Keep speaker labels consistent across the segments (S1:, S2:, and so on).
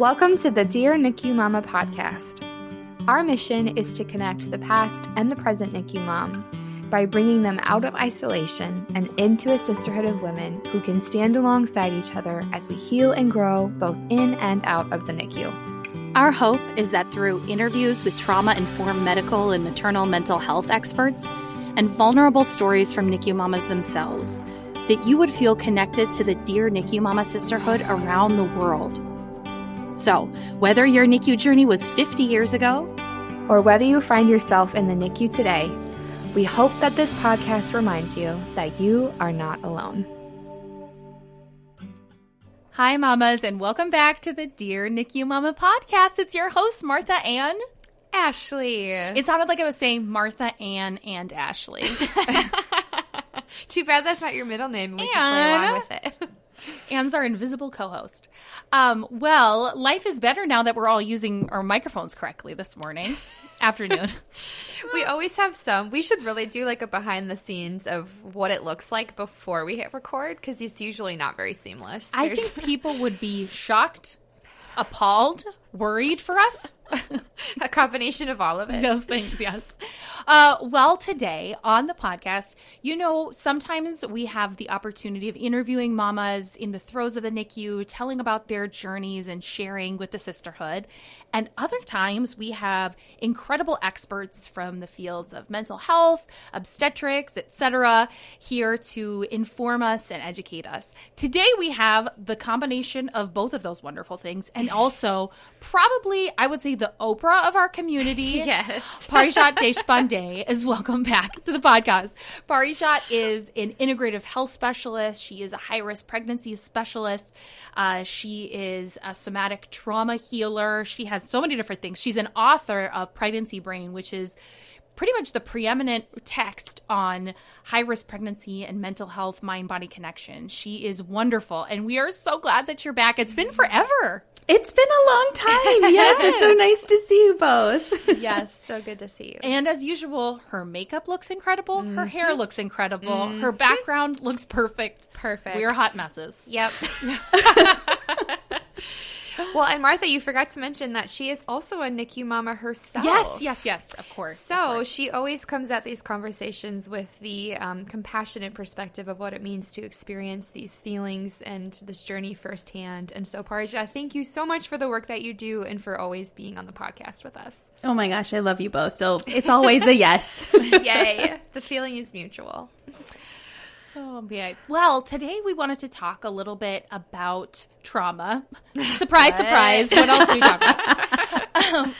S1: Welcome to the Dear NICU Mama podcast. Our mission is to connect the past and the present NICU mom by bringing them out of isolation and into a sisterhood of women who can stand alongside each other as we heal and grow both in and out of the NICU.
S2: Our hope is that through interviews with trauma informed medical and maternal mental health experts and vulnerable stories from NICU mamas themselves, that you would feel connected to the Dear NICU Mama sisterhood around the world. So, whether your NICU journey was 50 years ago,
S1: or whether you find yourself in the NICU today, we hope that this podcast reminds you that you are not alone.
S2: Hi, mamas, and welcome back to the Dear NICU Mama podcast. It's your host, Martha Ann.
S1: Ashley.
S2: It sounded like I was saying Martha Ann and Ashley.
S1: Too bad that's not your middle name. We
S2: Ann.
S1: can play along with it.
S2: Ann's our invisible co-host. Um, well, life is better now that we're all using our microphones correctly this morning, afternoon.
S1: we always have some. We should really do like a behind the scenes of what it looks like before we hit record because it's usually not very seamless.
S2: I
S1: There's-
S2: think people would be shocked, appalled, worried for us.
S1: a combination of all of it.
S2: Those things, yes. Uh, well, today on the podcast, you know, sometimes we have the opportunity of interviewing mamas in the throes of the NICU, telling about their journeys and sharing with the sisterhood. And other times we have incredible experts from the fields of mental health, obstetrics, etc., here to inform us and educate us. Today we have the combination of both of those wonderful things, and also probably, I would say, the Oprah of our community.
S1: Yes.
S2: Parijat Deshpande is welcome back to the podcast. Parijat is an integrative health specialist. She is a high risk pregnancy specialist. Uh, she is a somatic trauma healer. She has so many different things. She's an author of Pregnancy Brain, which is pretty much the preeminent text on high risk pregnancy and mental health mind body connection. She is wonderful. And we are so glad that you're back. It's been forever.
S3: It's been a long time. Yes, it's so nice to see you both.
S2: Yes.
S1: So good to see you.
S2: And as usual, her makeup looks incredible. Her mm-hmm. hair looks incredible. Mm-hmm. Her background looks perfect.
S1: Perfect.
S2: We're hot messes.
S1: Yep. well, and Martha, you forgot to mention that she is also a NICU mama herself.
S2: Yes, yes, yes, of course. of
S1: So
S2: course.
S1: she always comes at these conversations with the um, compassionate perspective of what it means to experience these feelings and this journey firsthand. And so, Parja, thank you so much for the work that you do and for always being on the podcast with us.
S3: Oh my gosh, I love you both. So it's always a yes.
S1: Yay! the feeling is mutual.
S2: Oh, yeah. Well, today we wanted to talk a little bit about trauma. Surprise, surprise. What else are we talking about? um,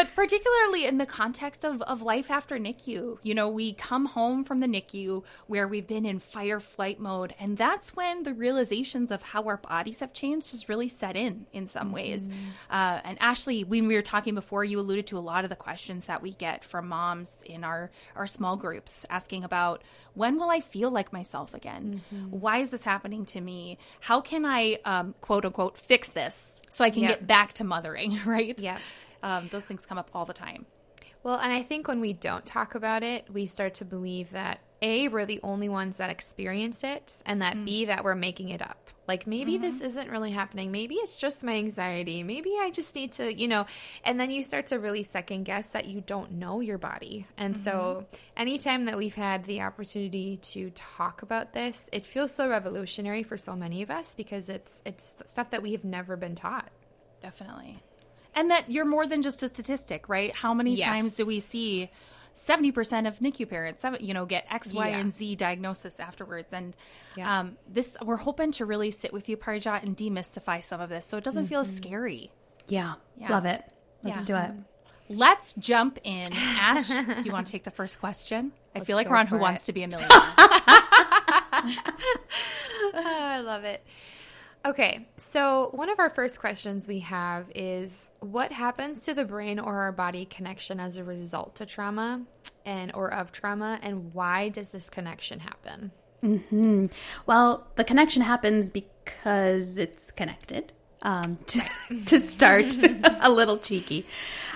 S2: but particularly in the context of, of life after NICU. You know, we come home from the NICU where we've been in fight or flight mode, and that's when the realizations of how our bodies have changed has really set in in some ways. Uh, and Ashley, when we were talking before, you alluded to a lot of the questions that we get from moms in our, our small groups asking about when will I feel like myself again? Why is this happening to me? How can I, um, quote unquote, fix this so I can
S1: Yep.
S2: get back to mothering, right?
S1: Yep.
S2: Um, those things come up all the time.
S1: Well, and I think when we don't talk about it, we start to believe that A, we're the only ones that experience it, and that B, mm. that we're making it up. Like maybe this mm-hmm. isn't really happening. Maybe it's just my anxiety. Maybe I just need to, you know, and then you start to really second guess that you don't know your body. And so mm-hmm. anytime that we've had the opportunity to talk about this, it feels so revolutionary for so many of us because it's it's stuff that we have never been taught.
S2: Definitely. And that you're more than just a statistic, right? How many
S1: Yes.
S2: times do we see 70% of NICU parents, you know, get X, Y,
S1: Yeah.
S2: and Z diagnosis afterwards? And
S1: Yeah.
S2: um, this, we're hoping to really sit with you, Parijat, and demystify some of this so it doesn't feel
S1: Mm-hmm.
S2: scary.
S3: yeah,
S2: Yeah.
S3: love it. Let's do it.
S2: Let's jump in. Ash, do you want to take the first question? I feel like we're on Who
S1: it.
S2: Wants to Be a Millionaire.
S1: I love it. Okay, so one of our first questions we have is what happens to the brain or our body connection as a result to trauma and or of trauma and why does this connection happen? Mm-hmm.
S3: Well, the connection happens because it's connected. Um, to, to start a little cheeky.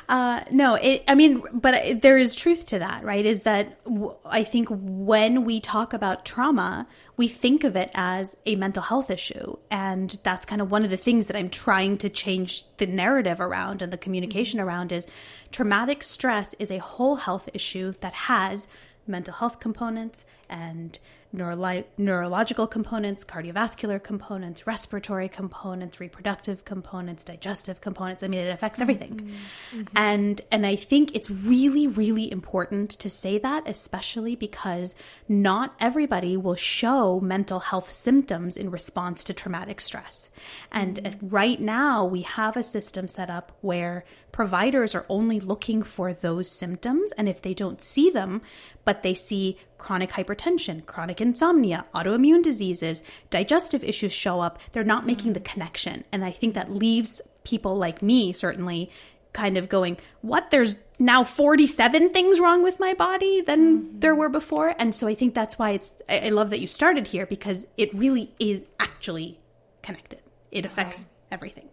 S3: Uh, no, it, I mean, but there is truth to that, right? Is that w- I think when we talk about trauma, we think of it as a mental health issue. And that's kind of one of the things that I'm trying to change the narrative around and the communication around is traumatic stress is a whole health issue that has mental health components and neurolo- neurological components, cardiovascular components, respiratory components, reproductive components, digestive components. I mean, it affects everything. Mm-hmm. Mm-hmm. And and I think it's really really important to say that especially because not everybody will show mental health symptoms in response to traumatic stress. And mm-hmm. right now we have a system set up where providers are only looking for those symptoms and if they don't see them but they see chronic hypertension, chronic insomnia, autoimmune diseases, digestive issues show up, they're not making the connection. And I think that leaves people like me, certainly, kind of going, What? There's now 47 things wrong with my body than mm-hmm. there were before. And so I think that's why it's, I, love that you started here because it really is actually connected. It affects everything.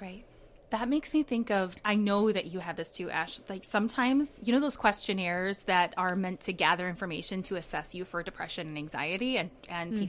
S2: Right. That makes me think of I know that you have this too, Ash. Like sometimes, you know those questionnaires that are meant to gather information to assess you for depression and anxiety and, and mm-hmm.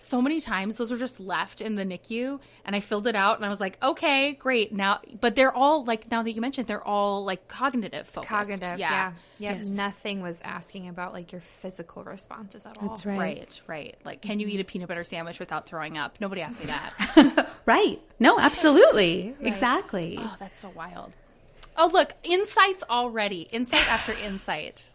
S2: PTSD so many times those were just left in the NICU and I filled it out and I was like, okay, great. Now, but they're all like, now that you mentioned, they're all like cognitive focused.
S1: Cognitive, yeah. Yeah. Yes. Nothing was asking about like your physical responses at all.
S2: That's right. Right, right. Like, can you eat a peanut butter sandwich without throwing up? Nobody asked me that.
S3: right. No, absolutely. right. Exactly.
S2: Oh, that's so wild. Oh, look, insights already. Insight after insight.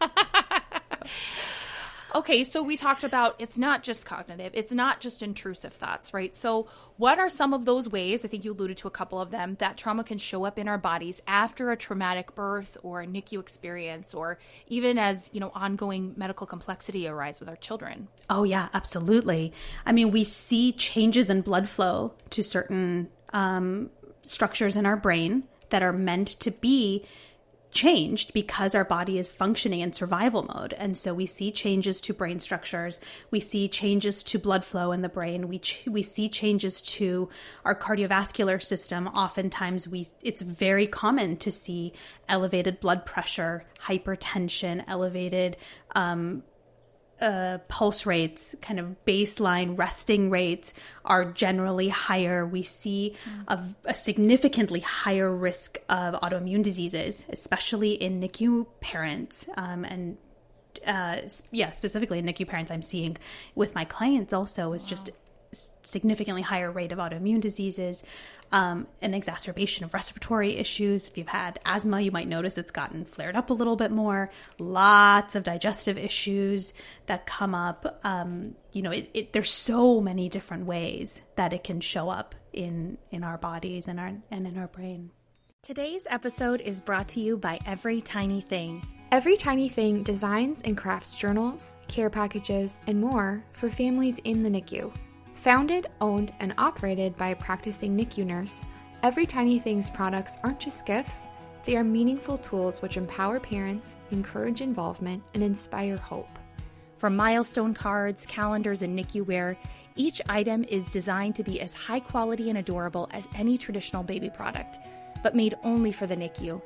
S2: Okay, so we talked about it's not just cognitive, it's not just intrusive thoughts, right? So, what are some of those ways, I think you alluded to a couple of them, that trauma can show up in our bodies after a traumatic birth or a NICU experience or even as, you know, ongoing medical complexity arise with our children?
S3: Oh, yeah, absolutely. I mean, we see changes in blood flow to certain um, structures in our brain that are meant to be changed because our body is functioning in survival mode. And so we see changes to brain structures, we see changes to blood flow in the brain, we ch- we see changes to our cardiovascular system. Oftentimes we it's very common to see elevated blood pressure, hypertension, elevated um, uh, pulse rates, kind of baseline resting rates are generally higher. We see a, a, significantly higher risk of autoimmune diseases, especially in NICU parents. Um, and uh, yeah, specifically in NICU parents, I'm seeing with my clients also is wow. just significantly higher rate of autoimmune diseases um, an exacerbation of respiratory issues. If you've had asthma, you might notice it's gotten flared up a little bit more. Lots of digestive issues that come up. Um, you know, it, it, there's so many different ways that it can show up in in our bodies and our and in our brain.
S2: Today's episode is brought to you by Every Tiny Thing.
S1: Every Tiny Thing designs and crafts journals, care packages, and more for families in the NICU. Founded, owned, and operated by a practicing NICU nurse, Every Tiny Things products aren't just gifts, they are meaningful tools which empower parents, encourage involvement, and inspire hope.
S2: From milestone cards, calendars, and NICU wear, each item is designed to be as high quality and adorable as any traditional baby product, but made only for the NICU,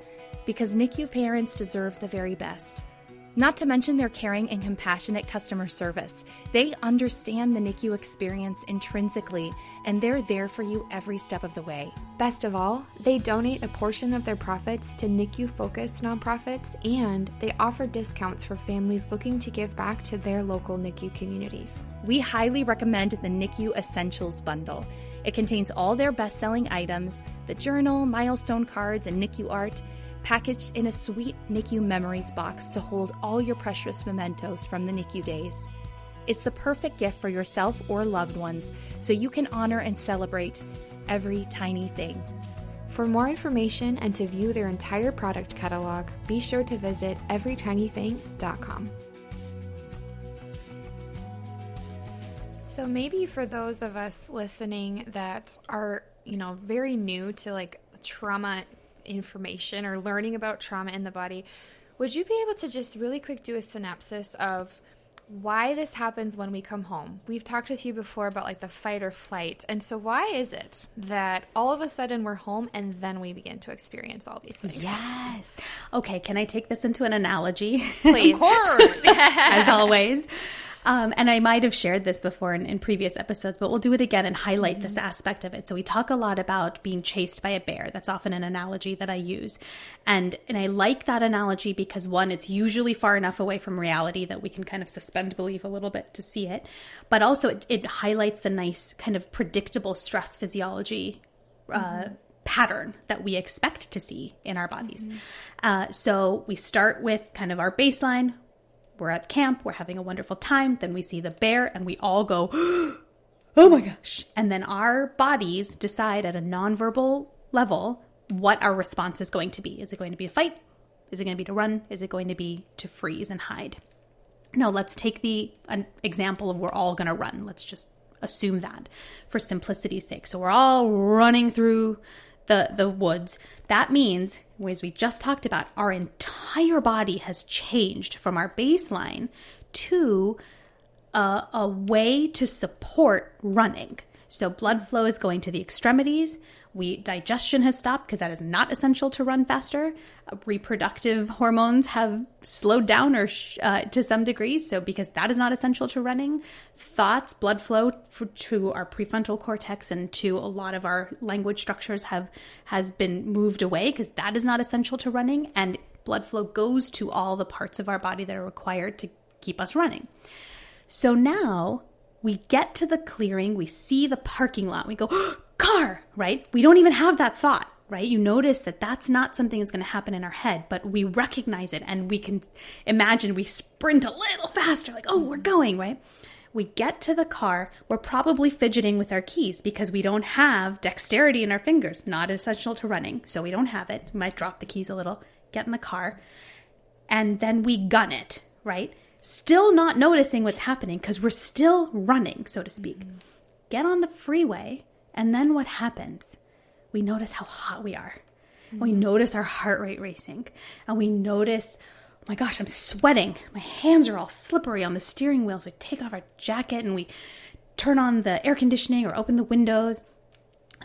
S2: because NICU parents deserve the very best. Not to mention their caring and compassionate customer service. They understand the NICU experience intrinsically, and they're there for you every step of the way.
S1: Best of all, they donate a portion of their profits to NICU focused nonprofits, and they offer discounts for families looking to give back to their local NICU communities.
S2: We highly recommend the NICU Essentials Bundle. It contains all their best selling items the journal, milestone cards, and NICU art packaged in a sweet NICU memories box to hold all your precious mementos from the NICU days. It's the perfect gift for yourself or loved ones so you can honor and celebrate every tiny thing.
S1: For more information and to view their entire product catalog, be sure to visit everytinything.com. So maybe for those of us listening that are, you know, very new to like trauma information or learning about trauma in the body, would you be able to just really quick do a synopsis of why this happens when we come home. We've talked with you before about like the fight or flight. And so why is it that all of a sudden we're home and then we begin to experience all these things?
S3: Yes. Okay, can I take this into an analogy?
S1: Please.
S2: Of course.
S3: As always. Um, and I might have shared this before in, in, previous episodes, but we'll do it again and highlight mm-hmm. this aspect of it. So we talk a lot about being chased by a bear. That's often an analogy that I use, and and I like that analogy because one, it's usually far enough away from reality that we can kind of suspend belief a little bit to see it, but also it, it highlights the nice kind of predictable stress physiology. Uh, mm-hmm pattern that we expect to see in our bodies. Mm-hmm. Uh, so we start with kind of our baseline we're at camp, we're having a wonderful time, then we see the bear and we all go, oh my gosh. And then our bodies decide at a nonverbal level what our response is going to be. Is it going to be to fight? Is it going to be to run? Is it going to be to freeze and hide? Now, let's take the example of we're all going to run. Let's just assume that for simplicity's sake. So we're all running through the, the woods. That means, as we just talked about, our entire body has changed from our baseline to a, a way to support running. So blood flow is going to the extremities we digestion has stopped because that is not essential to run faster. Uh, reproductive hormones have slowed down or sh- uh, to some degree, so because that is not essential to running. Thoughts, blood flow to our prefrontal cortex and to a lot of our language structures have has been moved away because that is not essential to running, and blood flow goes to all the parts of our body that are required to keep us running. So now we get to the clearing, we see the parking lot, we go car, right? We don't even have that thought, right? You notice that that's not something that's going to happen in our head, but we recognize it and we can imagine we sprint a little faster, like, oh, we're going, right? We get to the car, we're probably fidgeting with our keys because we don't have dexterity in our fingers, not essential to running. So we don't have it. We might drop the keys a little, get in the car, and then we gun it, right? Still not noticing what's happening because we're still running, so to speak. Mm-hmm. Get on the freeway and then what happens? We notice how hot we are. Mm-hmm. We notice our heart rate racing. And we notice, oh my gosh, I'm sweating. My hands are all slippery on the steering wheel. So we take off our jacket and we turn on the air conditioning or open the windows.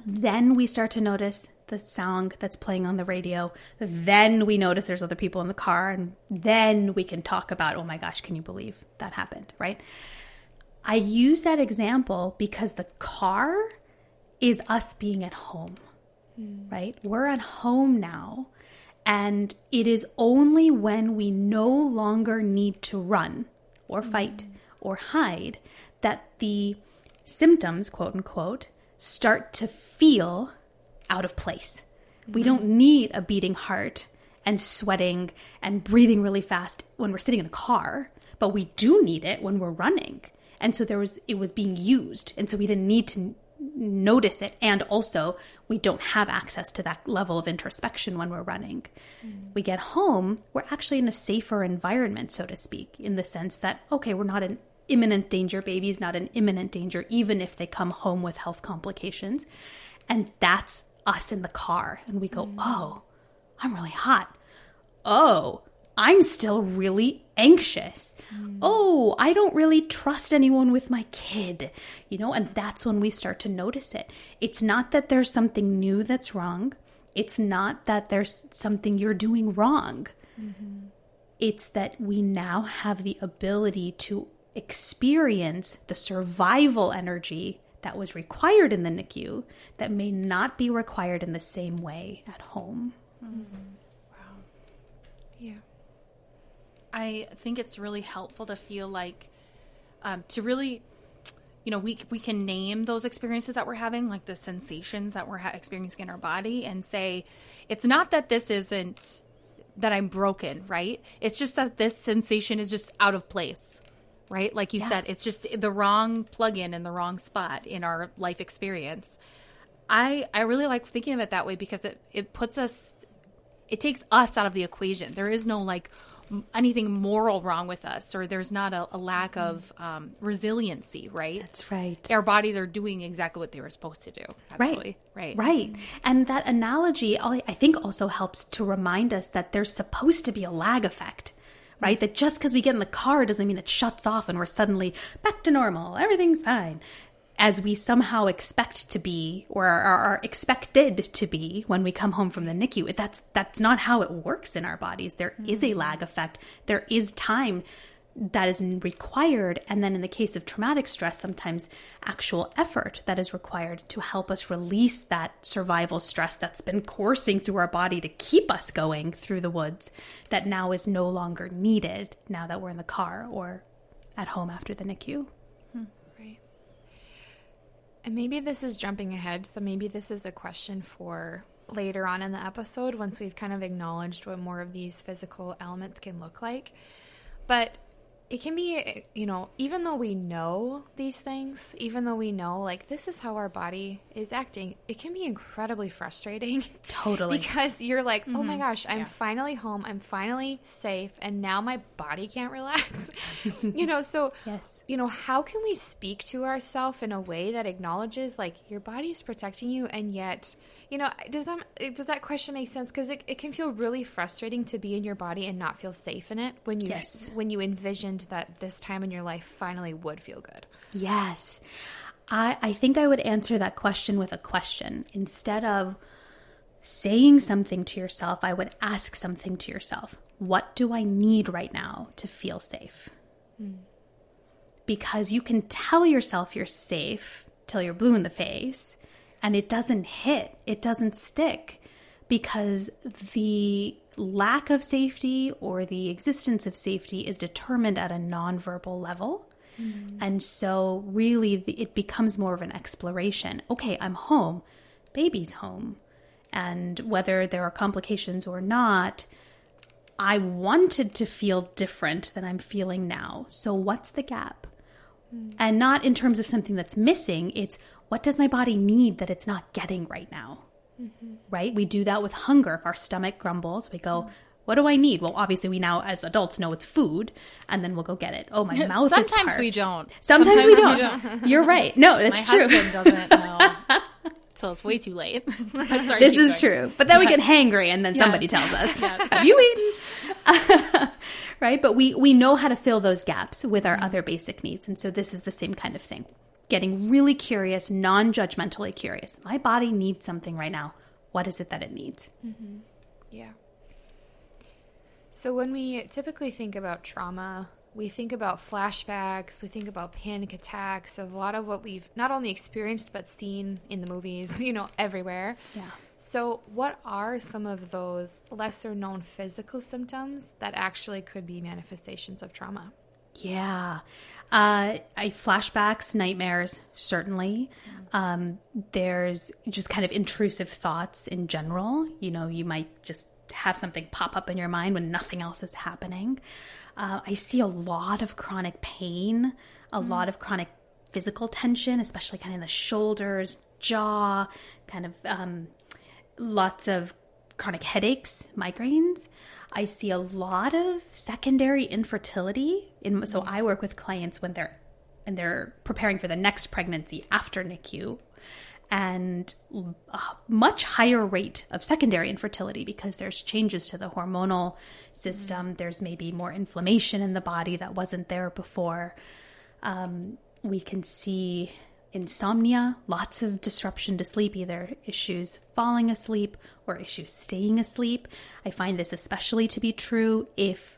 S3: Then we start to notice the song that's playing on the radio. Then we notice there's other people in the car. And then we can talk about, oh my gosh, can you believe that happened? Right? I use that example because the car is us being at home, mm. right? We're at home now. And it is only when we no longer need to run or fight mm. or hide that the symptoms, quote unquote, start to feel out of place. Mm. We don't need a beating heart and sweating and breathing really fast when we're sitting in a car, but we do need it when we're running. And so there was it was being used, and so we didn't need to notice it and also we don't have access to that level of introspection when we're running mm. we get home we're actually in a safer environment so to speak in the sense that okay we're not an imminent danger baby's not an imminent danger even if they come home with health complications and that's us in the car and we go mm. oh i'm really hot oh i'm still really anxious Mm. Oh, I don't really trust anyone with my kid, you know, and that's when we start to notice it. It's not that there's something new that's wrong, it's not that there's something you're doing wrong. Mm-hmm. It's that we now have the ability to experience the survival energy that was required in the NICU that may not be required in the same way at home. Mm-hmm.
S2: I think it's really helpful to feel like um, to really, you know, we we can name those experiences that we're having, like the sensations that we're ha- experiencing in our body, and say, it's not that this isn't that I'm broken, right? It's just that this sensation is just out of place, right? Like you yeah. said, it's just the wrong plug-in in the wrong spot in our life experience. I I really like thinking of it that way because it it puts us it takes us out of the equation. There is no like anything moral wrong with us or there's not a, a lack mm-hmm. of um, resiliency right
S3: that's right
S2: our bodies are doing exactly what they were supposed to do
S3: actually. right right right and that analogy i think also helps to remind us that there's supposed to be a lag effect right? That just because we get in the car doesn't mean it shuts off and we're suddenly back to normal. Everything's fine. As we somehow expect to be or are, expected to be when we come home from the NICU. That's that's not how it works in our bodies. There is a lag effect. There is time that is required. And then in the case of traumatic stress, sometimes actual effort that is required to help us release that survival stress that's been coursing through our body to keep us going through the woods that now is no longer needed now that we're in the car or at home after the NICU.
S1: And maybe this is jumping ahead. So maybe this is a question for later on in the episode once we've kind of acknowledged what more of these physical elements can look like. But it can be, you know, even though we know these things, even though we know like this is how our body is acting, it can be incredibly frustrating.
S3: Totally.
S1: because you're like, oh my mm-hmm. gosh, I'm finally home. I'm finally safe. And now my body can't relax. you know, so,
S3: Yes.
S1: you know, how can we speak to ourselves in a way that acknowledges like your body is protecting you and yet, you know, does that does that question make sense? Because it, it can feel really frustrating to be in your body and not feel safe in it when you
S3: Yes.
S1: when you envisioned that this time in your life finally would feel good.
S3: Yes. I, I think I would answer that question with a question. Instead of saying something to yourself, I would ask something to yourself. What do I need right now to feel safe? Hmm. Because you can tell yourself you're safe till you're blue in the face, and it doesn't hit, it doesn't stick because the lack of safety or the existence of safety is determined at a nonverbal level. Mm-hmm. And so, really, the- it becomes more of an exploration. Okay, I'm home, baby's home. And whether there are complications or not, I wanted to feel different than I'm feeling now. So, what's the gap? Mm. And not in terms of something that's missing, it's what does my body need that it's not getting right now? Mm-hmm. Right? We do that with hunger. If our stomach grumbles, we go, What do I need? Well, obviously, we now as adults know it's food, and then we'll go get it. Oh, my mouth is
S2: Sometimes we don't.
S3: Sometimes, we,
S2: Sometimes
S3: don't. You're right. No,
S2: My
S3: it's true.
S2: husband doesn't know until it's way too late. Sorry,
S3: This is true. But then we get hangry and then somebody tells us, Have you eaten? right? But we, we know how to fill those gaps with our mm-hmm. other basic needs. And so this is the same kind of thing. Getting really curious, non judgmentally curious. My body needs something right now. What is it that it needs? Mm-hmm.
S1: Yeah. So when we typically think about trauma, we think about flashbacks, we think about panic attacks, of a lot of what we've not only experienced but seen in the movies, you know, everywhere.
S3: Yeah.
S1: So, what are some of those lesser known physical symptoms that actually could be manifestations of trauma?
S3: Yeah. Uh, I flashbacks, nightmares, certainly. Um, there's just kind of intrusive thoughts in general. You know, you might just have something pop up in your mind when nothing else is happening. Uh, I see a lot of chronic pain, a lot of chronic physical tension, especially kind of in the shoulders, jaw, kind of um, lots of chronic headaches, migraines. I see a lot of secondary infertility. In, so mm-hmm. I work with clients when they're and they're preparing for the next pregnancy after NICU, and a much higher rate of secondary infertility because there's changes to the hormonal system. Mm-hmm. There's maybe more inflammation in the body that wasn't there before. Um, we can see insomnia, lots of disruption to sleep, either issues falling asleep or issues staying asleep. I find this especially to be true if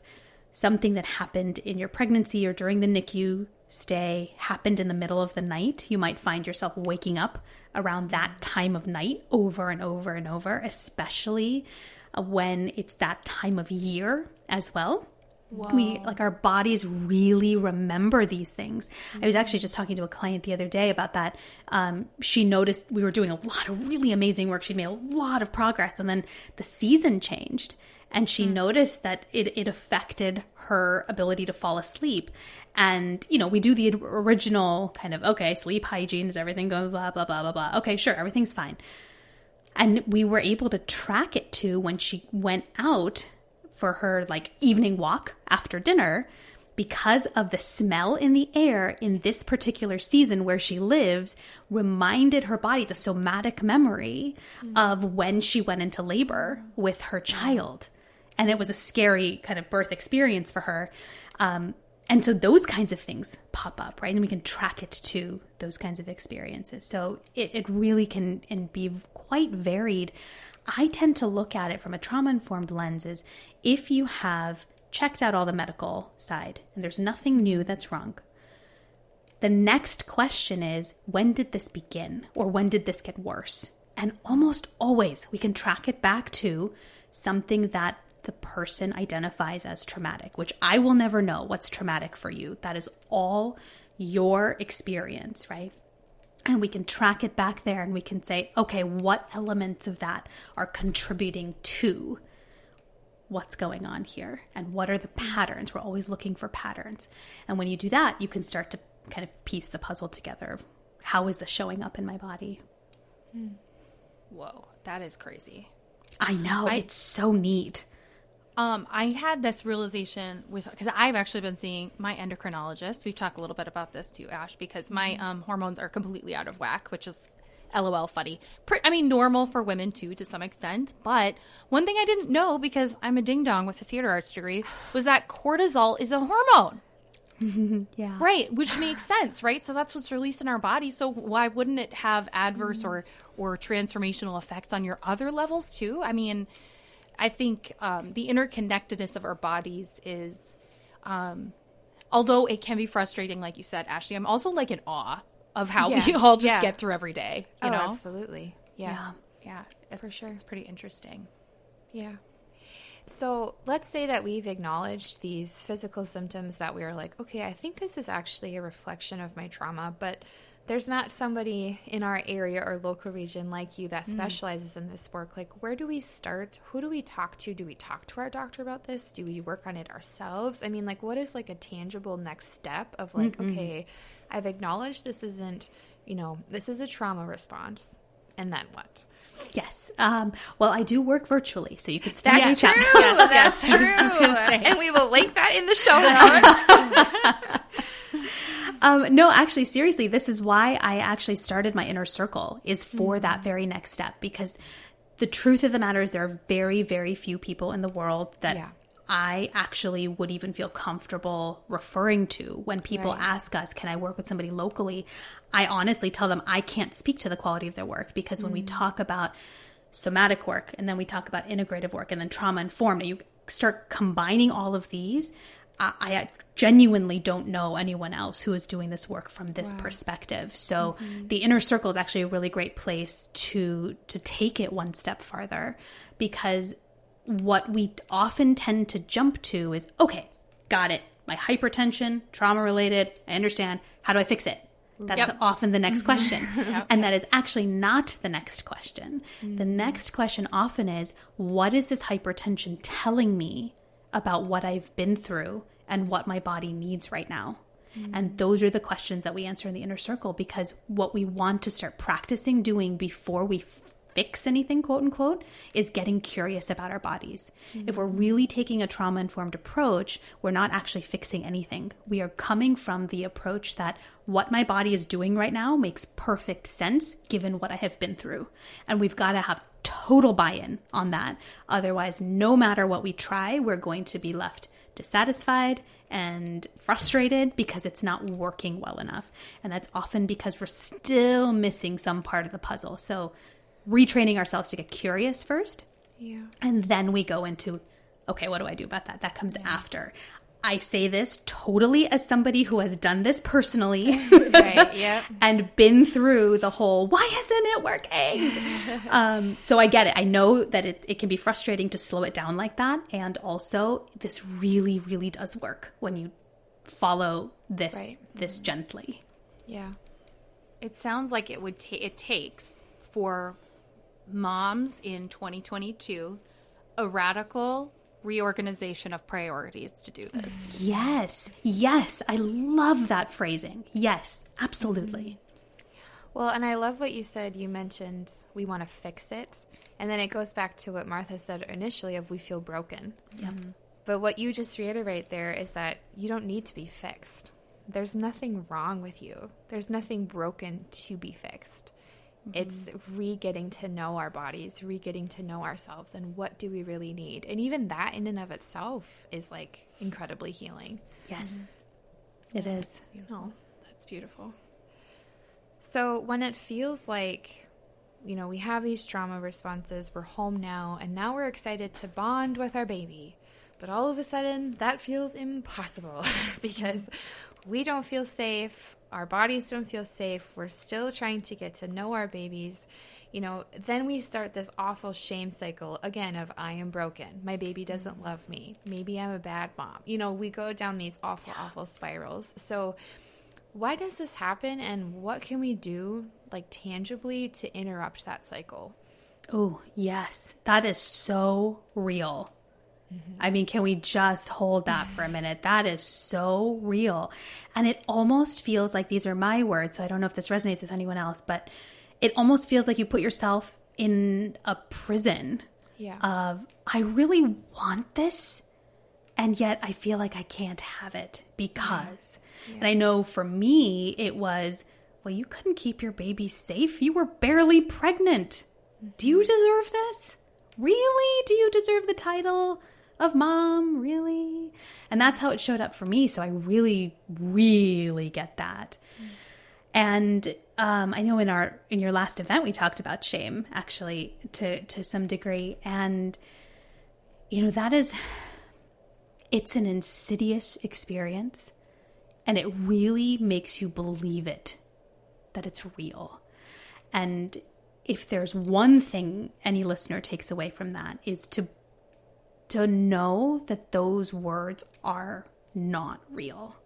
S3: something that happened in your pregnancy or during the NICU stay happened in the middle of the night. You might find yourself waking up around that time of night over and over and over, especially when it's that time of year as well. We like our bodies really remember these things. I was actually just talking to a client the other day about that. Um, she noticed we were doing a lot of really amazing work. She'd made a lot of progress, and then the season changed, and she noticed that it it affected her ability to fall asleep. And you know, we do the original kind of okay, sleep hygiene is everything going blah blah blah blah blah. Okay, sure, everything's fine. And we were able to track it to when she went out for her like evening walk after dinner because of the smell in the air in this particular season where she lives reminded her body a somatic memory of when she went into labor with her child and it was a scary kind of birth experience for her. Um, and so those kinds of things pop up, right? And we can track it to those kinds of experiences. So it, it really can and be quite varied. I tend to look at it from a trauma informed lens is if you have checked out all the medical side and there's nothing new that's wrong, the next question is when did this begin or when did this get worse? And almost always we can track it back to something that the person identifies as traumatic, which I will never know what's traumatic for you. That is all your experience, right? And we can track it back there and we can say, okay, what elements of that are contributing to what's going on here and what are the patterns? We're always looking for patterns. And when you do that, you can start to kind of piece the puzzle together. How is this showing up in my body?
S2: Whoa, that is crazy.
S3: I know. I, it's so neat.
S2: Um, I had this realization with because I've actually been seeing my endocrinologist. We've talked a little bit about this too, Ash, because my mm-hmm. um, hormones are completely out of whack, which is lol funny. I mean, normal for women too, to some extent. But one thing I didn't know because I'm a ding dong with a theater arts degree was that cortisol is a hormone.
S3: yeah.
S2: Right, which makes sense, right? So that's what's released in our body. So why wouldn't it have adverse mm. or or transformational effects on your other levels too? I mean, I think um, the interconnectedness of our bodies is, um, although it can be frustrating, like you said, Ashley. I'm also like in awe of how yeah. we all just yeah. get through every day. You
S1: oh,
S2: know,
S1: absolutely. Yeah,
S2: yeah,
S1: yeah for sure.
S2: It's pretty interesting.
S1: Yeah. So let's say that we've acknowledged these physical symptoms that we are like, okay, I think this is actually a reflection of my trauma, but there's not somebody in our area or local region like you that mm. specializes mm. in this work like where do we start who do we talk to do we talk to our doctor about this do we work on it ourselves i mean like what is like a tangible next step of like mm-hmm. okay i've acknowledged this isn't you know this is a trauma response and then what
S3: Yes. Um, well, I do work virtually, so you could still
S1: That's true. Yes, yes. That's true. and we will link that in the show
S3: notes. Um, no, actually, seriously, this is why I actually started my inner circle is for mm-hmm. that very next step because the truth of the matter is there are very, very few people in the world that yeah. I actually would even feel comfortable referring to when people right. ask us, Can I work with somebody locally? I honestly tell them I can't speak to the quality of their work because when mm. we talk about somatic work and then we talk about integrative work and then trauma informed, you start combining all of these. I, I genuinely don't know anyone else who is doing this work from this wow. perspective. So mm-hmm. the inner circle is actually a really great place to to take it one step farther because what we often tend to jump to is okay, got it. My hypertension, trauma related, I understand. How do I fix it? That's yep. often the next mm-hmm. question. yep. And that is actually not the next question. Mm-hmm. The next question often is what is this hypertension telling me about what I've been through and what my body needs right now. Mm-hmm. And those are the questions that we answer in the inner circle because what we want to start practicing doing before we fix anything, quote unquote, is getting curious about our bodies. Mm-hmm. If we're really taking a trauma informed approach, we're not actually fixing anything. We are coming from the approach that what my body is doing right now makes perfect sense given what I have been through. And we've got to have total buy in on that. Otherwise, no matter what we try, we're going to be left dissatisfied and frustrated because it's not working well enough. And that's often because we're still missing some part of the puzzle. So, retraining ourselves to get curious first.
S1: Yeah.
S3: And then we go into, okay, what do I do about that? That comes yeah. after. I say this totally as somebody who has done this personally right, yeah. and been through the whole, why isn't it working? um, so I get it. I know that it, it can be frustrating to slow it down like that. And also, this really, really does work when you follow this right. this gently.
S1: Yeah.
S2: It sounds like it would ta- it takes for moms in 2022 a radical reorganization of priorities to do this.
S3: Yes. Yes. I love that phrasing. Yes, absolutely.
S1: Well, and I love what you said. You mentioned we want to fix it. And then it goes back to what Martha said initially of we feel broken.
S3: Yep.
S1: But what you just reiterate there is that you don't need to be fixed. There's nothing wrong with you. There's nothing broken to be fixed. It's mm-hmm. re getting to know our bodies, re getting to know ourselves, and what do we really need. And even that, in and of itself, is like incredibly healing.
S3: Yes, mm-hmm. it is.
S2: Oh, that's beautiful.
S1: So when it feels like, you know, we have these trauma responses, we're home now, and now we're excited to bond with our baby. But all of a sudden, that feels impossible because we don't feel safe. Our bodies don't feel safe. We're still trying to get to know our babies. You know, then we start this awful shame cycle again of I am broken. My baby doesn't mm-hmm. love me. Maybe I'm a bad mom. You know, we go down these awful, awful spirals. So, why does this happen and what can we do like tangibly to interrupt that cycle?
S3: Oh, yes. That is so real. I mean, can we just hold that for a minute? That is so real. And it almost feels like these are my words. So I don't know if this resonates with anyone else, but it almost feels like you put yourself in a prison
S1: Yeah.
S3: of, I really want this. And yet I feel like I can't have it because. And I know for me, it was, well, you couldn't keep your baby safe. You were barely pregnant. Do you mm-hmm. deserve this? Really? Do you deserve the title of mom? Really? And that's how it showed up for me. So I really, really get that. And um, I know in our in your last event we talked about shame actually to to some degree, and you know that is it's an insidious experience, and it really makes you believe it that it's real. And if there's one thing any listener takes away from that is to to know that those words are not real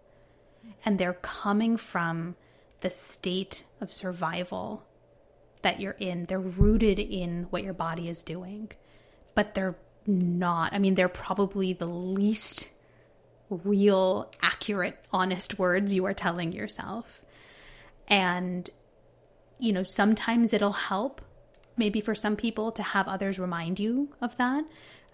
S3: and they're coming from the state of survival that you're in. They're rooted in what your body is doing, but they're not. I mean, they're probably the least real, accurate, honest words you are telling yourself. And, you know, sometimes it'll help, maybe for some people, to have others remind you of that.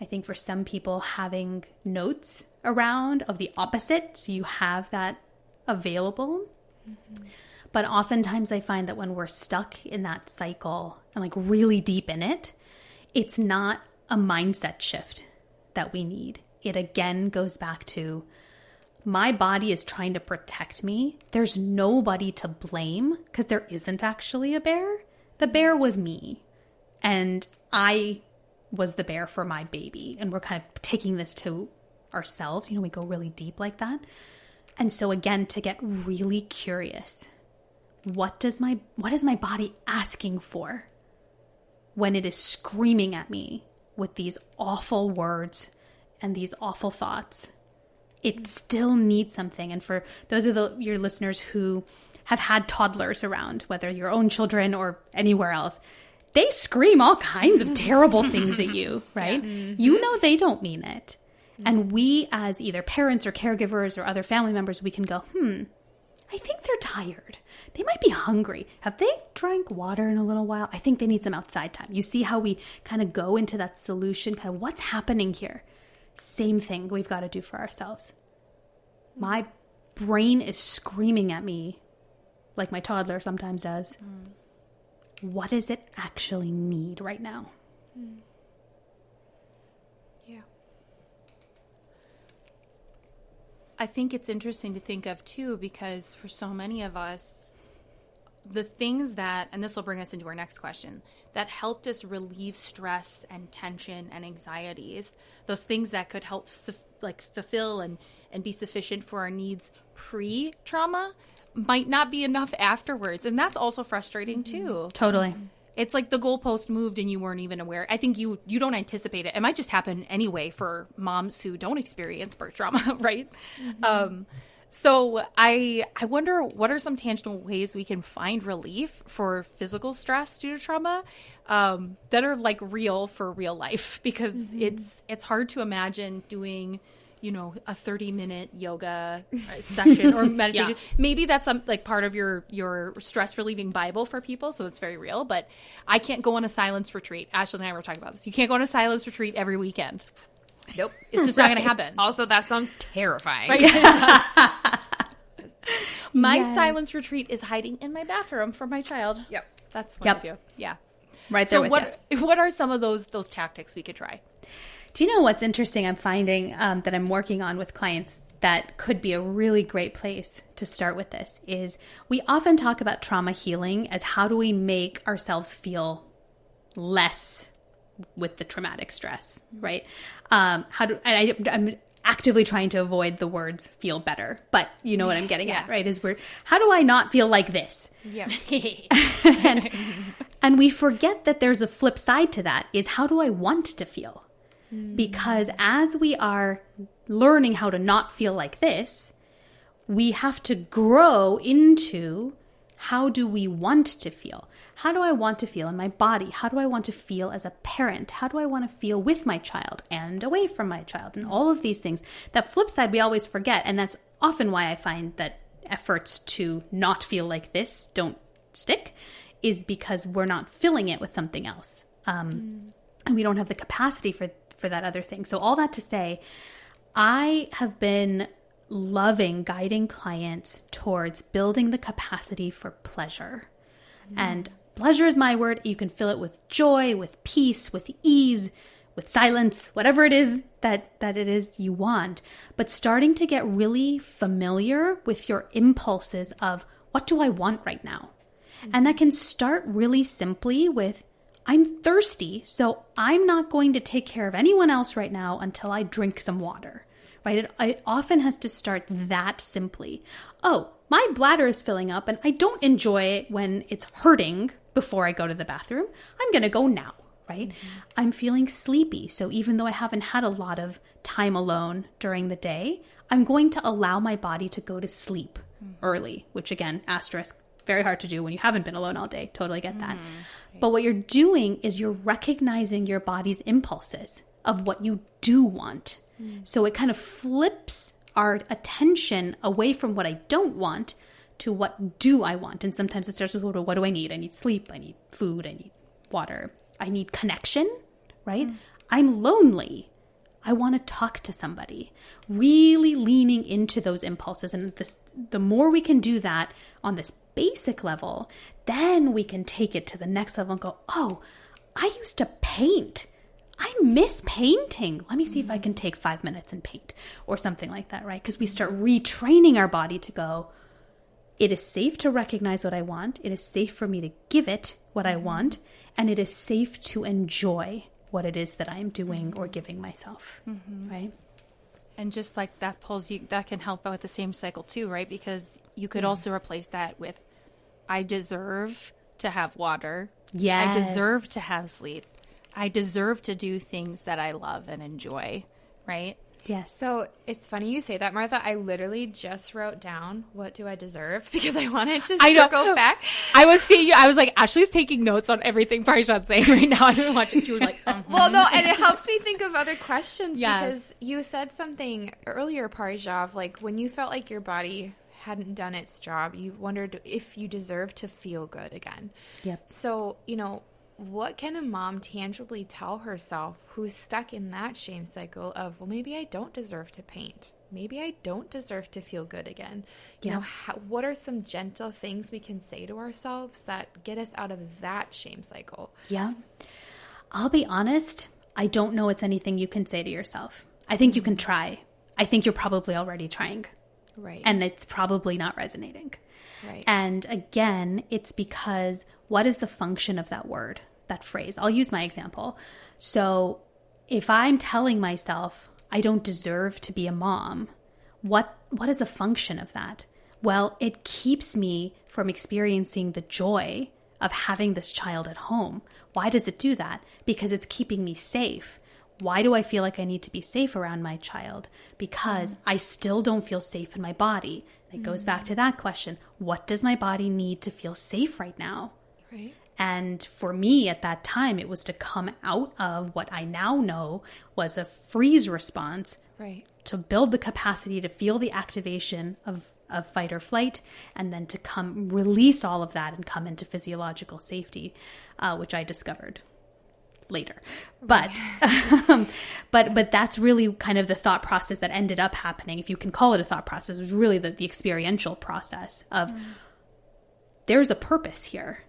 S3: I think for some people, having notes around of the opposite, so you have that available. Mm-hmm. But oftentimes, I find that when we're stuck in that cycle and like really deep in it, it's not a mindset shift that we need. It again goes back to my body is trying to protect me. There's nobody to blame because there isn't actually a bear. The bear was me. And I was the bear for my baby. And we're kind of taking this to ourselves. You know, we go really deep like that. And so again, to get really curious, what does my what is my body asking for when it is screaming at me with these awful words and these awful thoughts? It still needs something. And for those of the, your listeners who have had toddlers around, whether your own children or anywhere else, they scream all kinds of terrible things at you, right? You know they don't mean it. And we, as either parents or caregivers or other family members, we can go, hmm, I think they're tired. They might be hungry. Have they drank water in a little while? I think they need some outside time. You see how we kind of go into that solution, kind of what's happening here? Same thing we've got to do for ourselves. My brain is screaming at me like my toddler sometimes does. What does it actually need right now? Hmm.
S1: Yeah.
S2: I think it's interesting to think of too because for so many of us, the things that, and this will bring us into our next question, that helped us relieve stress and tension and anxieties, those things that could help like fulfill and, and be sufficient for our needs pre trauma might not be enough afterwards. And that's also frustrating too.
S3: Totally.
S2: It's like the goalpost moved and you weren't even aware. I think you you don't anticipate it. It might just happen anyway for moms who don't experience birth trauma, right? Um, so I I wonder what are some tangible ways we can find relief for physical stress due to trauma um, that are like real for real life because it's it's hard to imagine doing you know a 30 minute yoga uh, session or meditation maybe that's some like part of your your stress relieving bible for people so it's very real but i can't go on a silence retreat ashley and i were talking about this you can't go on a silence retreat every weekend
S1: Nope.
S2: it's just not going to happen
S1: Also, that sounds terrifying.
S2: my
S3: Yes.
S2: silence retreat is hiding in my bathroom for my child
S1: Yep.
S2: That's what
S3: Yep.
S2: I do. Yeah.
S3: Right there
S2: So
S3: with
S2: what
S3: you.
S2: what are some of those those tactics we could try?
S3: Do you know what's interesting? I'm finding um, that I'm working on with clients that could be a really great place to start with this is we often talk about trauma healing as how do we make ourselves feel less with the traumatic stress, right? Um, how do and I, I'm actively trying to avoid the words "feel better," but you know what I'm getting
S2: Yeah.
S3: at, right? Is we're how do I not feel like this?
S1: Yeah.
S3: and and we forget that there's a flip side to that is how do I want to feel? Because as we are learning how to not feel like this, we have to grow into how do we want to feel? How do I want to feel in my body? How do I want to feel as a parent? How do I want to feel with my child and away from my child? And all of these things. That flip side we always forget. And that's often why I find that efforts to not feel like this don't stick, is because we're not filling it with something else. Um, and we don't have the capacity for for that other thing. So all that to say, I have been loving guiding clients towards building the capacity for pleasure. Mm-hmm. And pleasure is my word. You can fill it with joy, with peace, with ease, with silence, whatever it is that that it is you want. But starting to get really familiar with your impulses of what do I want right now? Mm-hmm. And that can start really simply with I'm thirsty, so I'm not going to take care of anyone else right now until I drink some water. Right? It, it often has to start that simply. Oh, my bladder is filling up and I don't enjoy it when it's hurting before I go to the bathroom. I'm going to go now, right? Mm-hmm. I'm feeling sleepy, so even though I haven't had a lot of time alone during the day, I'm going to allow my body to go to sleep mm-hmm. early, which again, asterisk, very hard to do when you haven't been alone all day. Totally get that. Mm-hmm. But what you're doing is you're recognizing your body's impulses of what you do want. Mm. So it kind of flips our attention away from what I don't want to what do I want. And sometimes it starts with what do- what do I need? I need sleep, I need food, I need water, I need connection, right? Mm. I'm lonely. I want to talk to somebody. Really leaning into those impulses. And this, the more we can do that on this basic level, then we can take it to the next level and go, oh, I used to paint. I miss painting. Let me see if I can take five minutes and paint or something like that, right? Because we start retraining our body to go, it is safe to recognize what I want. It is safe for me to give it what I want. And it is safe to enjoy what it is that I'm doing or giving myself, mm-hmm. right?
S2: And just like that pulls you, that can help out with the same cycle too, right? Because you could also replace that with, I deserve to have water. Yeah. I deserve to have sleep. I deserve to do things that I love and enjoy, right?
S3: Yes.
S1: So it's funny you say that, Martha. I literally just wrote down what do I deserve because I wanted to
S2: I know.
S1: circle back.
S2: I was seeing you. I was like, Ashley's taking notes on everything Parijat's saying right now. I've been watching. She was like, um,
S1: Well, no, and it helps me think of other questions
S2: Yes.
S1: because you said something earlier, Parijat, like when you felt like your body hadn't done its job, you wondered if you deserve to feel good again.
S3: Yep.
S1: So, you know, what can a mom tangibly tell herself who's stuck in that shame cycle of, well, maybe I don't deserve to paint. Maybe I don't deserve to feel good again. You
S3: Yeah.
S1: know, how, what are some gentle things we can say to ourselves that get us out of that shame cycle?
S3: Yeah. I'll be honest, I don't know it's anything you can say to yourself. I think you can try. I think you're probably already trying,
S1: Right.
S3: and it's probably not resonating.
S1: right.
S3: And again, it's because what is the function of that word, that phrase? I'll use my example. So if I'm telling myself I don't deserve to be a mom, what what is the function of that? Well, it keeps me from experiencing the joy of having this child at home. Why does it do that? Because it's keeping me safe. Why do I feel like I need to be safe around my child? Because I still don't feel safe in my body. It goes back to that question what does my body need to feel safe right now?
S1: right.
S3: And for me at that time, it was to come out of what I now know was a freeze response
S1: Right.
S3: to build the capacity to feel the activation of, of fight or flight and then to come release all of that and come into physiological safety, uh, which I discovered later. But um, but but that's really kind of the thought process that ended up happening, if you can call it a thought process, it was really the, the experiential process of there's a purpose here.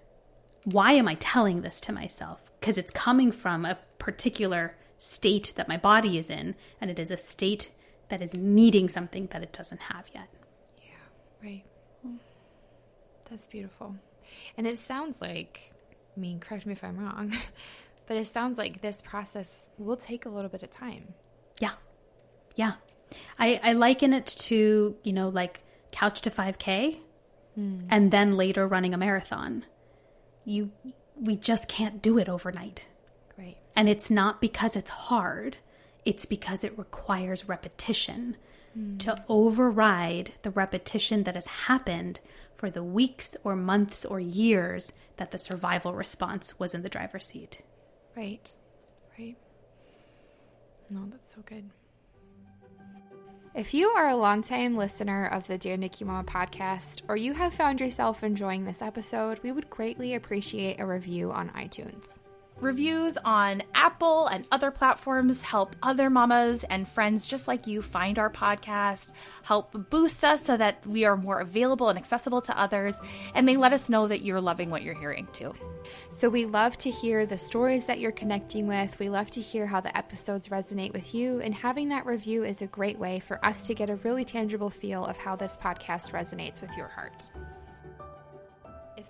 S3: Why am I telling this to myself? Because it's coming from a particular state that my body is in, and it is a state that is needing something that it doesn't have yet.
S1: Yeah, right. That's beautiful. And it sounds like, I mean, correct me if I'm wrong, but it sounds like this process will take a little bit of time.
S3: Yeah. Yeah. I, I liken it to, you know, like couch to 5K mm. and then later running a marathon. You, we just can't do it overnight.
S1: Right.
S3: And it's not because it's hard, it's because it requires repetition mm. to override the repetition that has happened for the weeks or months or years that the survival response was in the driver's seat.
S1: Right. Right. No, that's so good. If you are a longtime listener of the Dear NICU Mama podcast, or you have found yourself enjoying this episode, we would greatly appreciate a review on iTunes.
S2: Reviews on Apple and other platforms help other mamas and friends just like you find our podcast, help boost us so that we are more available and accessible to others, and they let us know that you're loving what you're hearing too.
S1: So we love to hear the stories that you're connecting with. We love to hear how the episodes resonate with you, and having that review is a great way for us to get a really tangible feel of how this podcast resonates with your heart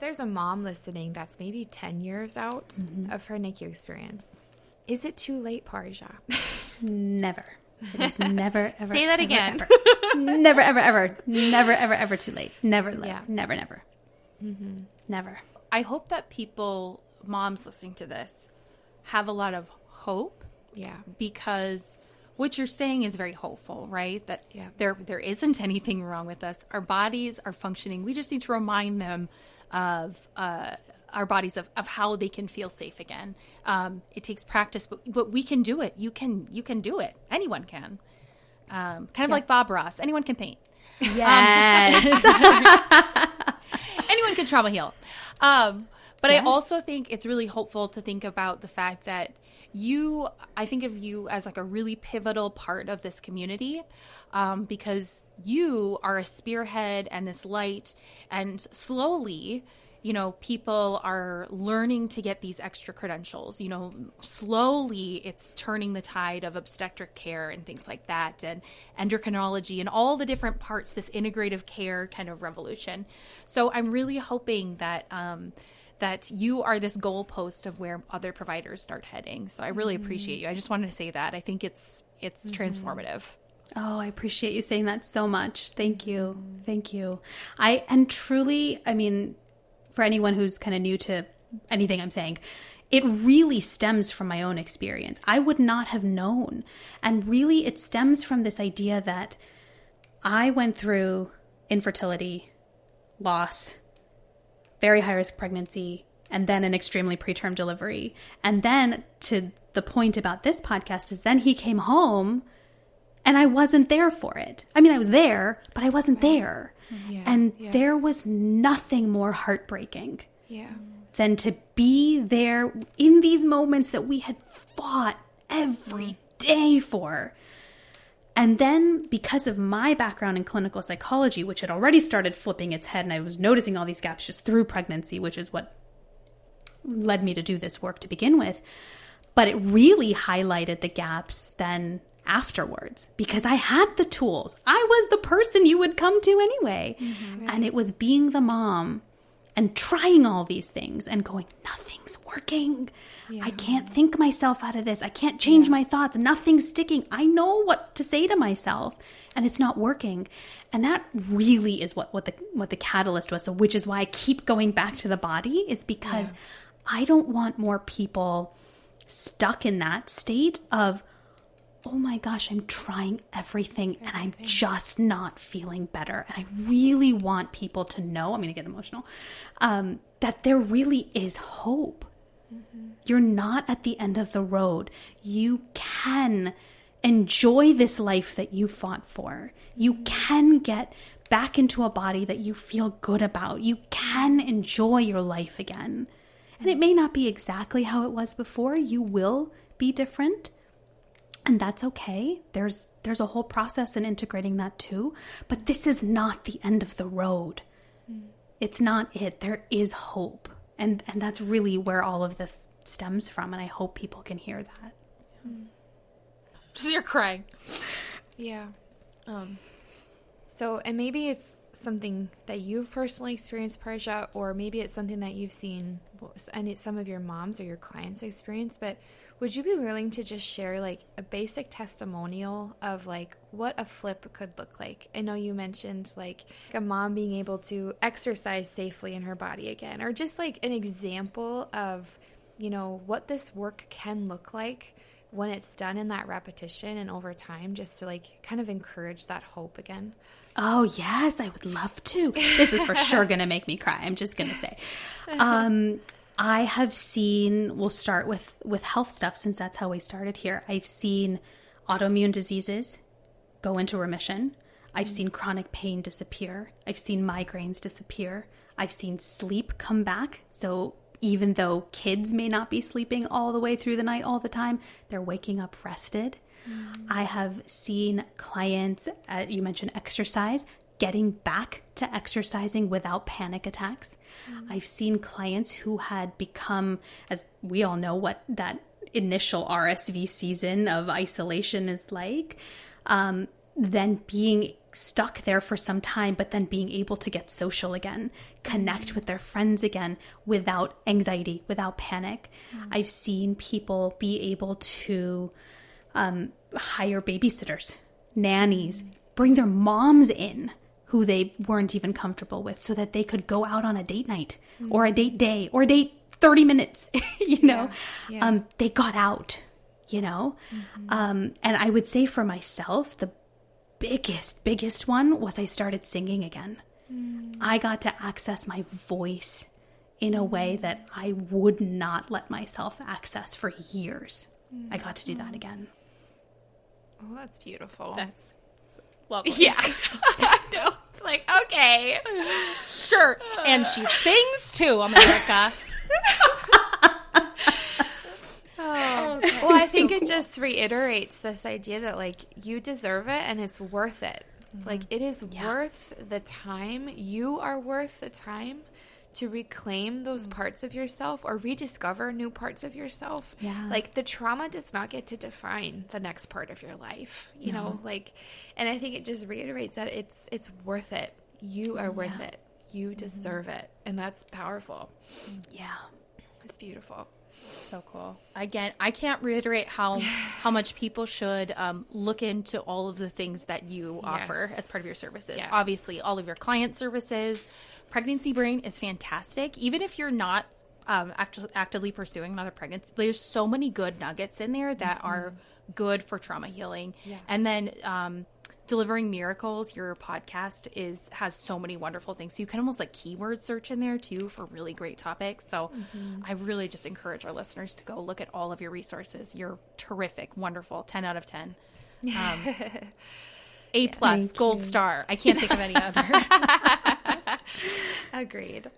S1: there's a mom listening that's maybe 10 years out mm-hmm. of her NICU experience, is it too late, Parijat?
S3: never. It is never, ever.
S1: Say that
S3: ever,
S1: again.
S3: Ever. never, ever, ever. Never, ever, ever too late. Never, yeah. never, never. Mm-hmm. Never.
S2: I hope that people, moms listening to this, have a lot of hope.
S1: Yeah.
S2: Because what you're saying is very hopeful, right? That yeah. there there isn't anything wrong with us. Our bodies are functioning. We just need to remind them of uh, our bodies of, of how they can feel safe again. Um, it takes practice, but, but we can do it. You can you can do it. Anyone can. Um, kind of yeah. like Bob Ross. Anyone can paint.
S3: Yes.
S2: Um, anyone can trauma heal. Um, but yes. I also think it's really hopeful to think about the fact that you, I think of you as like a really pivotal part of this community um, because you are a spearhead and this light, and slowly, you know, people are learning to get these extra credentials. You know, slowly it's turning the tide of obstetric care and things like that, and endocrinology and all the different parts, this integrative care kind of revolution. So I'm really hoping that. Um, that you are this goalpost of where other providers start heading. So I really mm-hmm. appreciate you. I just wanted to say that. I think it's it's mm-hmm. transformative.
S3: Oh, I appreciate you saying that so much. Thank you. Thank you. I and truly, I mean, for anyone who's kind of new to anything I'm saying, it really stems from my own experience. I would not have known. And really it stems from this idea that I went through infertility, loss, very high risk pregnancy, and then an extremely preterm delivery. And then to the point about this podcast is then he came home and I wasn't there for it. I mean, I was there, but I wasn't there. Yeah, and yeah. there was nothing more heartbreaking
S1: yeah.
S3: than to be there in these moments that we had fought every mm. day for. And then, because of my background in clinical psychology, which had already started flipping its head, and I was noticing all these gaps just through pregnancy, which is what led me to do this work to begin with. But it really highlighted the gaps then afterwards because I had the tools. I was the person you would come to anyway. Mm-hmm, And it was being the mom and trying all these things and going, nothing's working. Yeah. I can't think myself out of this. I can't change yeah. my thoughts. Nothing's sticking. I know what to say to myself and it's not working. And that really is what, what the what the catalyst was. So which is why I keep going back to the body is because yeah. I don't want more people stuck in that state of oh my gosh, I'm trying everything and I'm just not feeling better. And I really want people to know, I'm going to get emotional, um, that there really is hope. Mm-hmm. You're not at the end of the road. You can enjoy this life that you fought for. You mm-hmm. can get back into a body that you feel good about. You can enjoy your life again. And it may not be exactly how it was before. You will be different and that's okay there's there's a whole process in integrating that too but this is not the end of the road mm. it's not it there is hope And and that's really where all of this stems from and I hope people can hear that.
S2: So You're crying.
S1: Yeah. Um, so, and maybe it's something that you've personally experienced, Parijat, or maybe it's something that you've seen and it's some of your moms or your clients experience. But would you be willing to just share like a basic testimonial of like what a flip could look like? I know you mentioned like a mom being able to exercise safely in her body again, or just like an example of, you know, what this work can look like when it's done in that repetition and over time, just to like kind of encourage that hope again.
S3: Oh, yes, I would love to. This is for sure going to make me cry. I'm just going to say. Um, I have seen, we'll start with, with health stuff since that's how we started here. I've seen autoimmune diseases go into remission. I've seen chronic pain disappear. I've seen migraines disappear. I've seen sleep come back. So even though kids may not be sleeping all the way through the night all the time, they're waking up rested. Mm. I have seen clients, uh, you mentioned exercise, getting back to exercising without panic attacks. Mm. I've seen clients who had become, as we all know, what that initial RSV season of isolation is like, um, then being stuck there for some time, but then being able to get social again, connect with their friends again without anxiety, without panic. Mm. I've seen people be able to um, hire babysitters, nannies, mm. bring their moms in who they weren't even comfortable with so that they could go out on a date night mm. or a date day or a date 30 minutes, you know? Yeah. Yeah. Um, they got out, you know? Mm-hmm. Um, and I would say for myself, the biggest, biggest one was I started singing again. Mm. I got to access my voice in a way that I would not let myself access for years. Mm. I got to do that again.
S1: Oh, that's beautiful.
S2: That's lovely.
S1: Yeah. I know. It's like, okay.
S2: Sure. And she sings too, America.
S1: Oh, well, I think it just reiterates this idea that like you deserve it and it's worth it. Mm-hmm. Like it is yeah. worth the time. You are worth the time to reclaim those mm-hmm. parts of yourself or rediscover new parts of yourself.
S3: Yeah.
S1: Like the trauma does not get to define the next part of your life. You no. know, like and I think it just reiterates that it's it's worth it. You are worth yeah. it. You mm-hmm. deserve mm-hmm. it. And that's powerful.
S3: Yeah.
S1: It's beautiful.
S2: So cool. Again, I can't reiterate how how much people should um, look into all of the things that you yes. offer as part of your services. Yes. Obviously, all of your client services. Pregnancy Brain is fantastic. Even if you're not um, act- actively pursuing another pregnancy, there's so many good nuggets in there that mm-hmm. are good for trauma healing. Yeah. And then um, delivering miracles your podcast is has so many wonderful things so you can almost like keyword search in there too for really great topics so mm-hmm. i really just encourage our listeners to go look at all of your resources you're terrific wonderful 10 out of 10 um, a plus gold you. star i can't think of any other
S1: Agreed.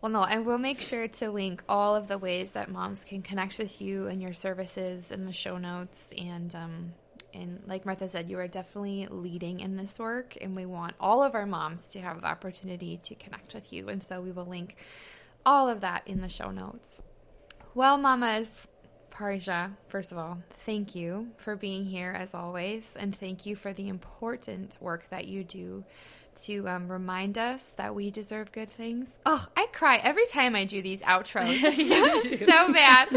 S1: Well, no, and we'll make sure to link all of the ways that moms can connect with you and your services in the show notes. And um, and like Martha said, you are definitely leading in this work, and we want all of our moms to have the opportunity to connect with you. And so we will link all of that in the show notes. Well, mamas, Parijat, first of all, thank you for being here as always, and thank you for the important work that you do to um, remind us that we deserve good things. Oh, I cry every time I do these outros. so, so bad.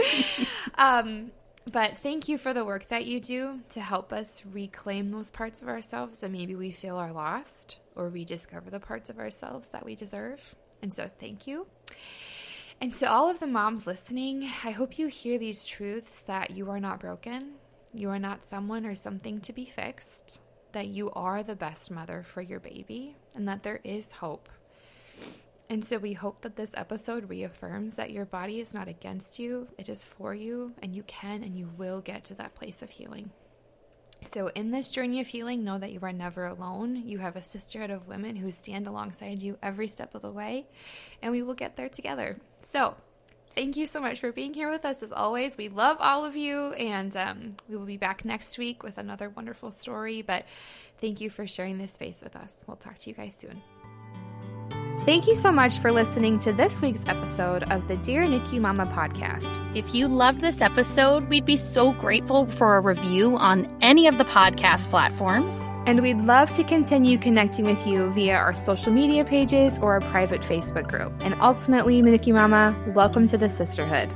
S1: Um, but thank you for the work that you do to help us reclaim those parts of ourselves that maybe we feel are lost or rediscover the parts of ourselves that we deserve. And so thank you. And to all of the moms listening, I hope you hear these truths that you are not broken, you are not someone or something to be fixed, that you are the best mother for your baby, and that there is hope and so we hope that this episode reaffirms that your body is not against you, it is for you, and you can and you will get to that place of healing. So, in this journey of healing, know that you are never alone. You have a sisterhood of women who stand alongside you every step of the way, and we will get there together. So, thank you so much for being here with us as always. We love all of you, and um, we will be back next week with another wonderful story. But thank you for sharing this space with us. We'll talk to you guys soon. Thank you so much for listening to this week's episode of the Dear NICU Mama podcast.
S2: If you loved this episode, we'd be so grateful for a review on any of the podcast platforms.
S1: And we'd love to continue connecting with you via our social media pages or a private Facebook group. And ultimately, NICU Mama, welcome to the sisterhood.